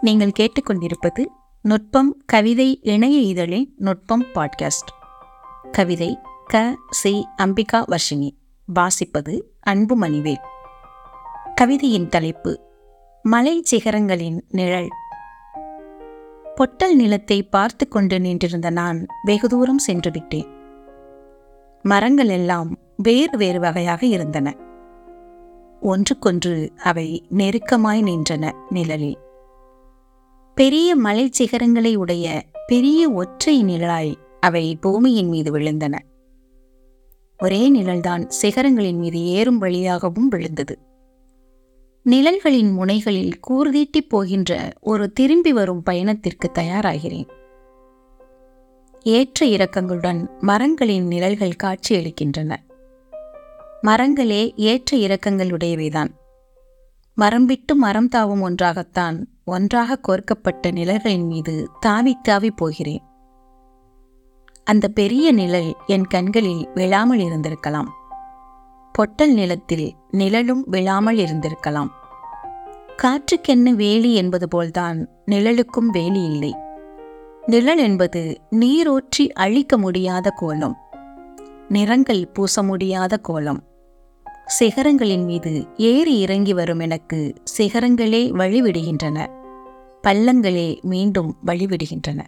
நீங்கள் கேட்டுக்கொண்டிருப்பது நுட்பம் கவிதை இணைய இதழின் நுட்பம் பாட்காஸ்ட். கவிதை க சி அம்பிகா வர்ஷினி. வாசிப்பது அன்பு மணிவேல் கவிதையின் தலைப்பு மலை சிகரங்களின் நிழல். பொட்டல் நிலத்தை பார்த்து கொண்டு நின்றிருந்த நான் வெகு தூரம் சென்று விட்டேன். மரங்கள் எல்லாம் வேறு வேறு வகையாக இருந்தன. ஒன்றுக்கொன்று அவை நெருக்கமாய் நின்றன நிழலில். பெரிய மலை சிகரங்களை உடைய பெரிய ஒற்றை நிழலாய் அவை பூமியின் மீது விழுந்தன. ஒரே நிழல்தான் சிகரங்களின் மீது ஏறும் வழியாகவும் விழுந்தது. நிழல்களின் முனைகளில் கூர்தீட்டி போகின்ற ஒரு திரும்பி வரும் பயணத்திற்கு தயாராகிறேன். ஏற்ற இறக்கங்களுடன் மரங்களின் நிழல்கள் காட்சியளிக்கின்றன. மரங்களே ஏற்ற இறக்கங்களுடையவைதான் மரம் விட்டு மரம் தாவும் ஒன்றாகத்தான் ஒன்றாக கோர்க்கப்பட்ட நிழல்களின் மீது தாவி தாவி போகிறேன். அந்த பெரிய நிழல் என் கண்களில் விழாமல் இருந்திருக்கலாம். பொட்டல் நிலத்தில் நிழலும் விழாமல் இருந்திருக்கலாம். காற்றுக்கென்ன வேலி என்பது போல்தான் நிழலுக்கும் வேலி இல்லை. நிழல் என்பது நீரோற்றி அழிக்க முடியாத கோலம். நிறங்கள் பூச முடியாத கோலம். சிகரங்களின் மீது ஏறி இறங்கி வரும் எனக்கு சிகரங்களே வழிவிடுகின்றன. பள்ளங்களே மீண்டும் வழிவிடுகின்றன.